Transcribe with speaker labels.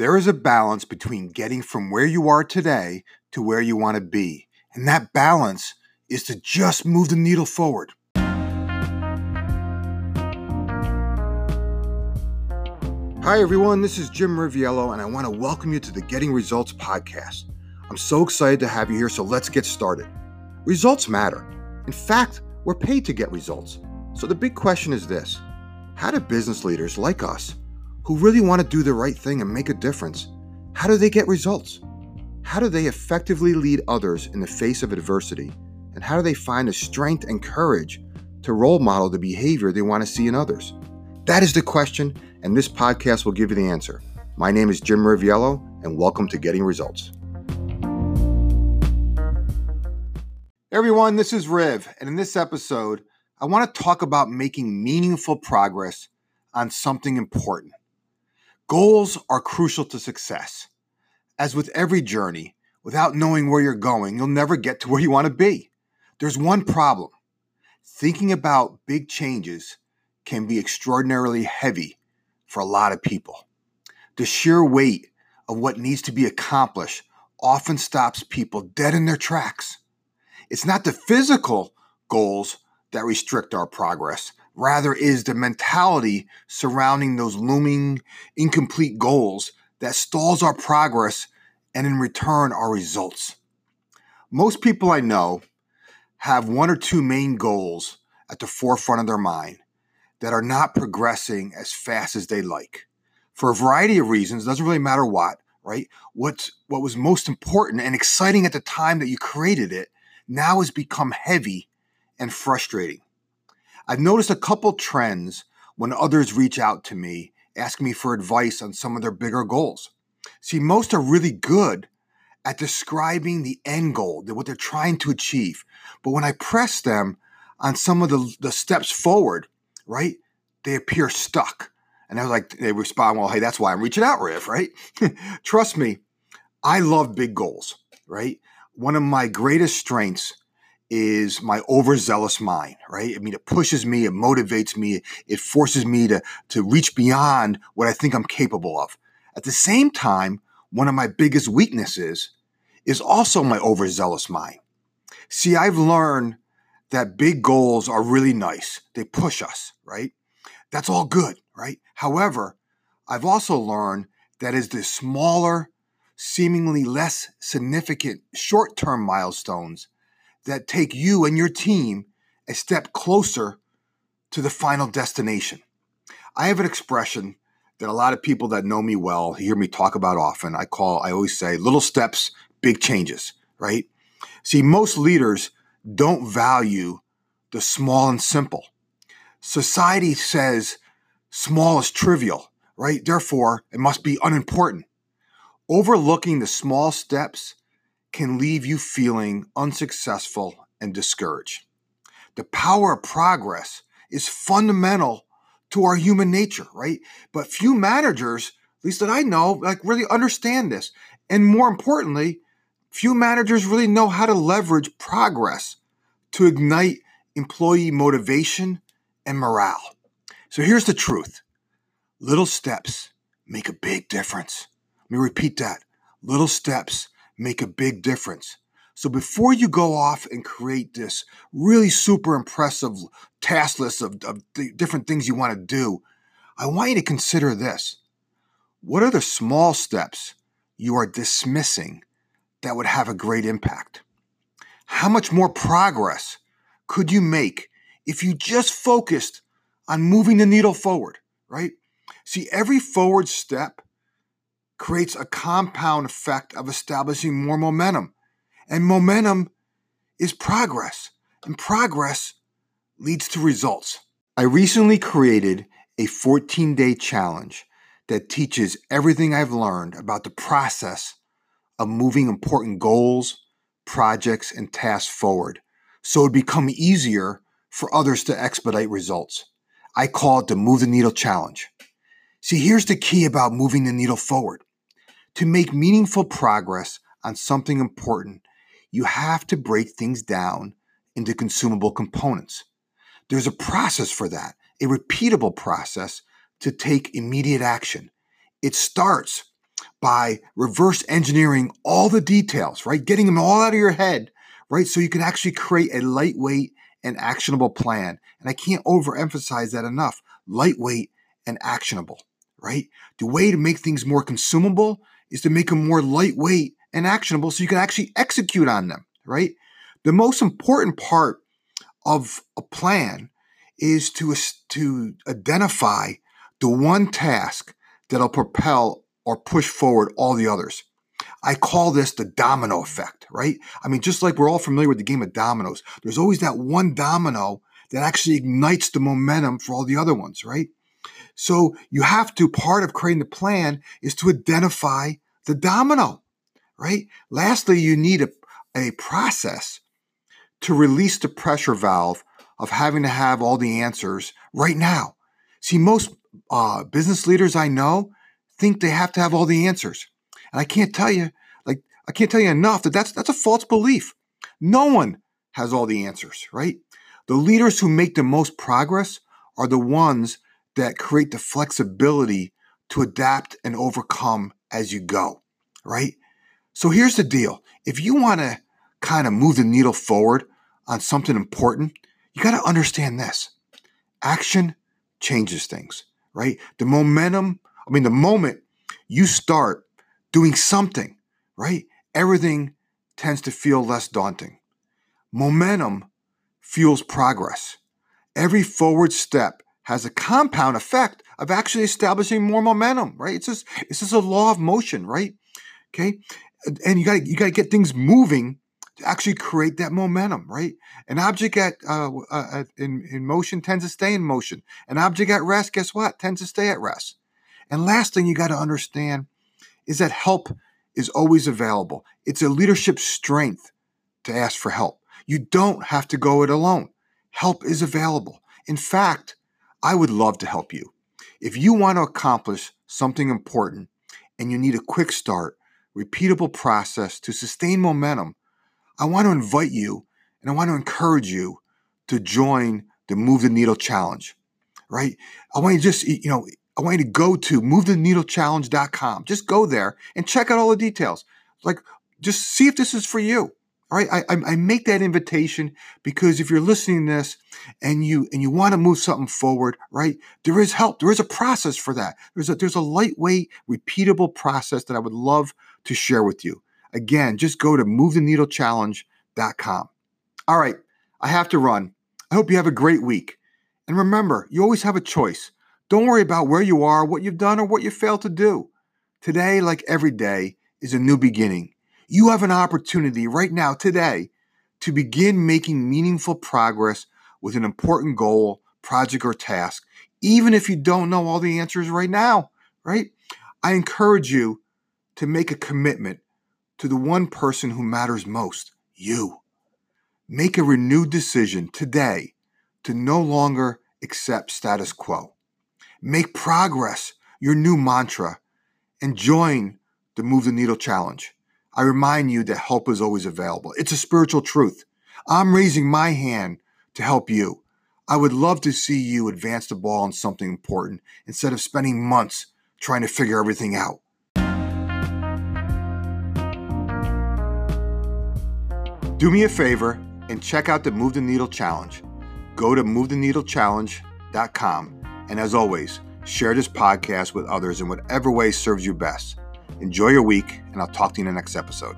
Speaker 1: There is a balance between getting from where you are today to where you want to be. And that balance is to just move the needle forward. Hi, everyone. This is Jim Riviello, and I want to welcome you to the Getting Results podcast. I'm so excited to have you here, so let's get started. Results matter. In fact, we're paid to get results. So the big question is this How do business leaders like us, who really want to do the right thing and make a difference, how do they get results? How do they effectively lead others in the face of adversity? And how do they find the strength and courage to role model the behavior they want to see in others? That is the question, and this podcast will give you the answer. My name is Jim Riviello, and welcome to Getting Results. Everyone, this is Riv, and in this episode, I want to talk about making meaningful progress on something important. Goals are crucial to success. As with every journey, without knowing where you're going, you'll never get to where you want to be. There's one problem thinking about big changes can be extraordinarily heavy for a lot of people. The sheer weight of what needs to be accomplished often stops people dead in their tracks. It's not the physical goals that restrict our progress, rather, is the mentality surrounding those looming, incomplete goals that stalls our progress and in return our results. Most people I know have one or two main goals at the forefront of their mind that are not progressing as fast as they like. For a variety of reasons doesn't really matter what right? What what was most important and exciting at the time that you created it now has become heavy and frustrating i've noticed a couple trends when others reach out to me asking me for advice on some of their bigger goals see most are really good at describing the end goal what they're trying to achieve but when i press them on some of the, the steps forward right? They appear stuck. And I was like, they respond, well, hey, that's why I'm reaching out, Riv, right? Trust me, I love big goals, right? One of my greatest strengths is my overzealous mind, right? I mean, it pushes me, it motivates me, it forces me to, to reach beyond what I think I'm capable of. At the same time, one of my biggest weaknesses is also my overzealous mind. See, I've learned that big goals are really nice. They push us, right? That's all good, right? However, I've also learned that is the smaller, seemingly less significant short term milestones that take you and your team a step closer to the final destination. I have an expression that a lot of people that know me well hear me talk about often. I call, I always say, little steps, big changes, right? See, most leaders don't value the small and simple. Society says small is trivial, right? Therefore, it must be unimportant. Overlooking the small steps can leave you feeling unsuccessful and discouraged. The power of progress is fundamental to our human nature, right? But few managers, at least that I know, like really understand this. And more importantly, few managers really know how to leverage progress to ignite employee motivation and morale. So here's the truth little steps make a big difference. Let me repeat that. Little steps make a big difference. So before you go off and create this really super impressive task list of, of different things you want to do, I want you to consider this. What are the small steps you are dismissing that would have a great impact? How much more progress could you make if you just focused on moving the needle forward, right? See, every forward step creates a compound effect of establishing more momentum. And momentum is progress, and progress leads to results. I recently created a 14 day challenge that teaches everything I've learned about the process of moving important goals, projects, and tasks forward so it become easier for others to expedite results. I call it the Move the Needle Challenge. See, here's the key about moving the needle forward. To make meaningful progress on something important, you have to break things down into consumable components. There's a process for that, a repeatable process to take immediate action. It starts by reverse engineering all the details, right? Getting them all out of your head, right? So you can actually create a lightweight and actionable plan. And I can't overemphasize that enough. Lightweight and actionable, right? The way to make things more consumable is to make them more lightweight and actionable so you can actually execute on them, right? The most important part of a plan is to, to identify the one task that'll propel or push forward all the others. I call this the domino effect, right? I mean, just like we're all familiar with the game of dominoes, there's always that one domino that actually ignites the momentum for all the other ones, right? So you have to, part of creating the plan is to identify the domino, right? Lastly, you need a, a process to release the pressure valve of having to have all the answers right now. See, most uh, business leaders I know think they have to have all the answers. And I can't tell you, like, I can't tell you enough that that's, that's a false belief. No one has all the answers, right? The leaders who make the most progress are the ones that create the flexibility to adapt and overcome as you go, right? So here's the deal. If you want to kind of move the needle forward on something important, you got to understand this. Action changes things, right? The momentum, I mean, the moment you start doing something, right? Everything tends to feel less daunting. Momentum fuels progress. Every forward step has a compound effect of actually establishing more momentum, right? It's just it's just a law of motion, right? Okay, and you got you got to get things moving to actually create that momentum, right? An object at uh, uh, in in motion tends to stay in motion. An object at rest, guess what? Tends to stay at rest. And last thing you got to understand is that help is always available. It's a leadership strength to ask for help. You don't have to go it alone. Help is available. In fact, I would love to help you. If you want to accomplish something important and you need a quick start, repeatable process to sustain momentum, I want to invite you and I want to encourage you to join the Move the Needle Challenge, right? I want you to just, you know, I want you to go to movetheneedlechallenge.com. Just go there and check out all the details. Like, just see if this is for you. All right, I, I make that invitation because if you're listening to this and you and you want to move something forward, right? There is help. There is a process for that. There's a there's a lightweight, repeatable process that I would love to share with you. Again, just go to movetheneedlechallenge.com. All right, I have to run. I hope you have a great week. And remember, you always have a choice. Don't worry about where you are, what you've done, or what you failed to do. Today, like every day, is a new beginning. You have an opportunity right now, today, to begin making meaningful progress with an important goal, project, or task, even if you don't know all the answers right now, right? I encourage you to make a commitment to the one person who matters most you. Make a renewed decision today to no longer accept status quo. Make progress your new mantra and join the Move the Needle Challenge. I remind you that help is always available. It's a spiritual truth. I'm raising my hand to help you. I would love to see you advance the ball on something important instead of spending months trying to figure everything out. Do me a favor and check out the Move the Needle Challenge. Go to movetheneedlechallenge.com. And as always, share this podcast with others in whatever way serves you best. Enjoy your week, and I'll talk to you in the next episode.